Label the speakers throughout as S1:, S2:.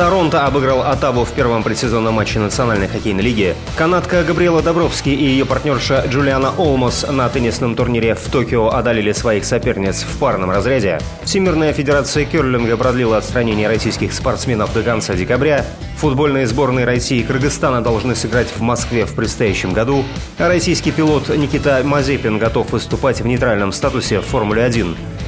S1: Торонто обыграл Атаву в первом предсезонном матче Национальной хоккейной лиги. Канадка Габриэла Добровский и ее партнерша Джулиана Олмос на теннисном турнире в Токио одолели своих соперниц в парном разряде. Всемирная федерация керлинга продлила отстранение российских спортсменов до конца декабря. Футбольные сборные России и Кыргызстана должны сыграть в Москве в предстоящем году. Российский пилот Никита Мазепин готов выступать в нейтральном статусе в Формуле-1.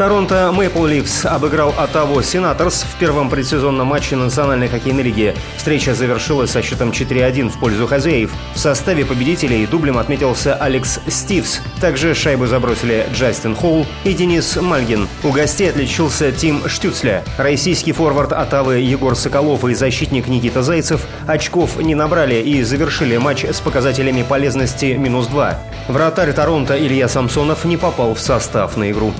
S1: Торонто Мэйпл Ливс обыграл Оттаву Сенаторс в первом предсезонном матче Национальной хоккейной лиги. Встреча завершилась со счетом 4-1 в пользу хозяев. В составе победителей дублем отметился Алекс Стивс. Также шайбы забросили Джастин Холл и Денис Мальгин. У гостей отличился Тим Штюцля. Российский форвард Оттавы Егор Соколов и защитник Никита Зайцев очков не набрали и завершили матч с показателями полезности минус 2. Вратарь Торонто Илья Самсонов не попал в состав на игру.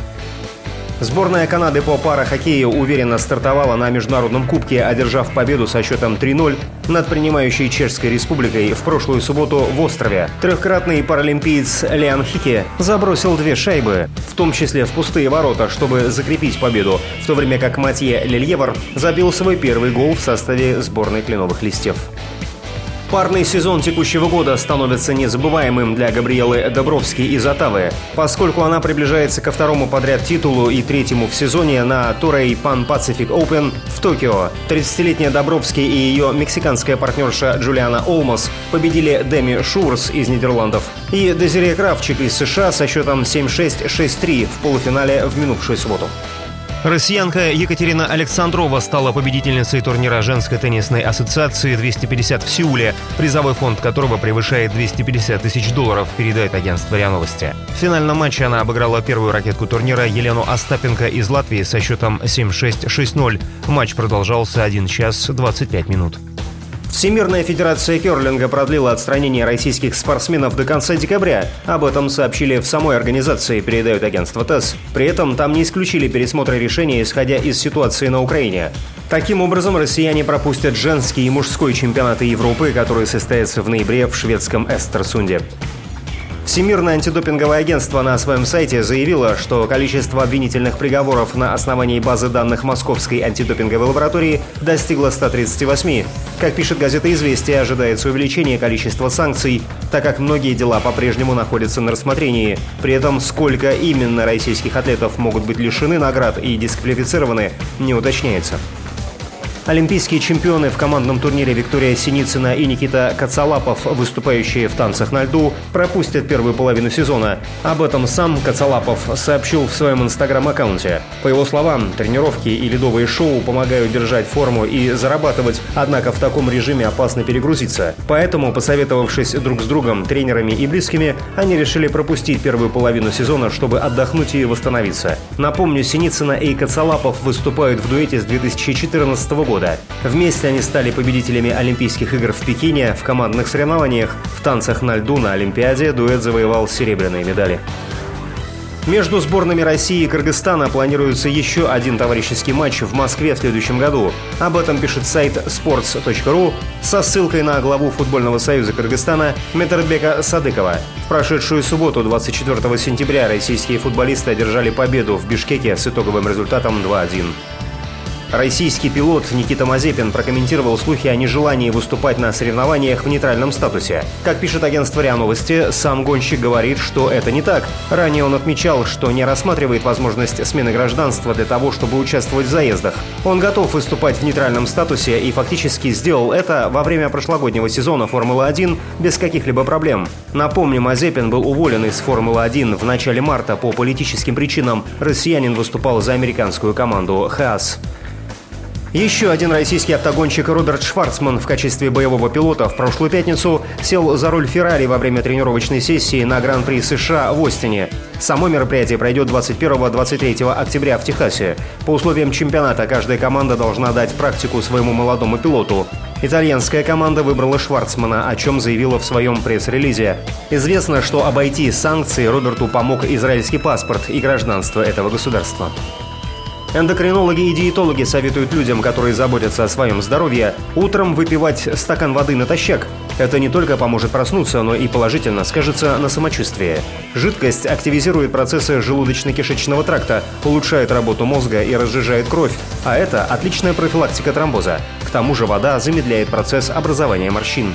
S1: Сборная Канады по парахоккею уверенно стартовала на Международном кубке, одержав победу со счетом 3-0 над принимающей Чешской Республикой в прошлую субботу в острове. Трехкратный паралимпиец Лиан Хике забросил две шайбы, в том числе в пустые ворота, чтобы закрепить победу, в то время как Матье Лельевар забил свой первый гол в составе сборной кленовых листьев. Парный сезон текущего года становится незабываемым для Габриэлы Добровски из Отавы, поскольку она приближается ко второму подряд титулу и третьему в сезоне на Турей Pan Pacific Open в Токио. 30-летняя Добровски и ее мексиканская партнерша Джулиана Олмос победили Деми Шурс из Нидерландов и Дезире Кравчик из США со счетом 7-6-6-3 в полуфинале в минувшую субботу. Россиянка Екатерина Александрова стала победительницей турнира женской теннисной ассоциации 250 в Сеуле, призовой фонд которого превышает 250 тысяч долларов, передает агентство РИА Новости. В финальном матче она обыграла первую ракетку турнира Елену Остапенко из Латвии со счетом 7-6-6-0. Матч продолжался 1 час 25 минут. Всемирная федерация керлинга продлила отстранение российских спортсменов до конца декабря. Об этом сообщили в самой организации, передает агентство ТАСС. При этом там не исключили пересмотра решения, исходя из ситуации на Украине. Таким образом, россияне пропустят женский и мужской чемпионаты Европы, которые состоятся в ноябре в шведском Эстерсунде. Всемирное антидопинговое агентство на своем сайте заявило, что количество обвинительных приговоров на основании базы данных Московской антидопинговой лаборатории достигло 138. Как пишет газета «Известия», ожидается увеличение количества санкций, так как многие дела по-прежнему находятся на рассмотрении. При этом сколько именно российских атлетов могут быть лишены наград и дисквалифицированы, не уточняется. Олимпийские чемпионы в командном турнире Виктория Синицына и Никита Кацалапов, выступающие в танцах на льду, пропустят первую половину сезона. Об этом сам Кацалапов сообщил в своем инстаграм-аккаунте. По его словам, тренировки и ледовые шоу помогают держать форму и зарабатывать, однако в таком режиме опасно перегрузиться. Поэтому, посоветовавшись друг с другом, тренерами и близкими, они решили пропустить первую половину сезона, чтобы отдохнуть и восстановиться. Напомню, Синицына и Кацалапов выступают в дуэте с 2014 года года. Вместе они стали победителями Олимпийских игр в Пекине в командных соревнованиях. В танцах на льду на Олимпиаде дуэт завоевал серебряные медали. Между сборными России и Кыргызстана планируется еще один товарищеский матч в Москве в следующем году. Об этом пишет сайт sports.ru со ссылкой на главу футбольного союза Кыргызстана Метербека Садыкова. В прошедшую субботу, 24 сентября, российские футболисты одержали победу в Бишкеке с итоговым результатом 2-1. Российский пилот Никита Мазепин прокомментировал слухи о нежелании выступать на соревнованиях в нейтральном статусе. Как пишет агентство РИА Новости, сам гонщик говорит, что это не так. Ранее он отмечал, что не рассматривает возможность смены гражданства для того, чтобы участвовать в заездах. Он готов выступать в нейтральном статусе и фактически сделал это во время прошлогоднего сезона Формулы-1 без каких-либо проблем. Напомню, Мазепин был уволен из Формулы-1 в начале марта по политическим причинам. Россиянин выступал за американскую команду «Хаас». Еще один российский автогонщик Роберт Шварцман в качестве боевого пилота в прошлую пятницу сел за руль Феррари во время тренировочной сессии на Гран-при США в Остине. Само мероприятие пройдет 21-23 октября в Техасе. По условиям чемпионата каждая команда должна дать практику своему молодому пилоту. Итальянская команда выбрала Шварцмана, о чем заявила в своем пресс-релизе. Известно, что обойти санкции Роберту помог израильский паспорт и гражданство этого государства. Эндокринологи и диетологи советуют людям, которые заботятся о своем здоровье, утром выпивать стакан воды натощак. Это не только поможет проснуться, но и положительно скажется на самочувствии. Жидкость активизирует процессы желудочно-кишечного тракта, улучшает работу мозга и разжижает кровь, а это отличная профилактика тромбоза. К тому же вода замедляет процесс образования морщин.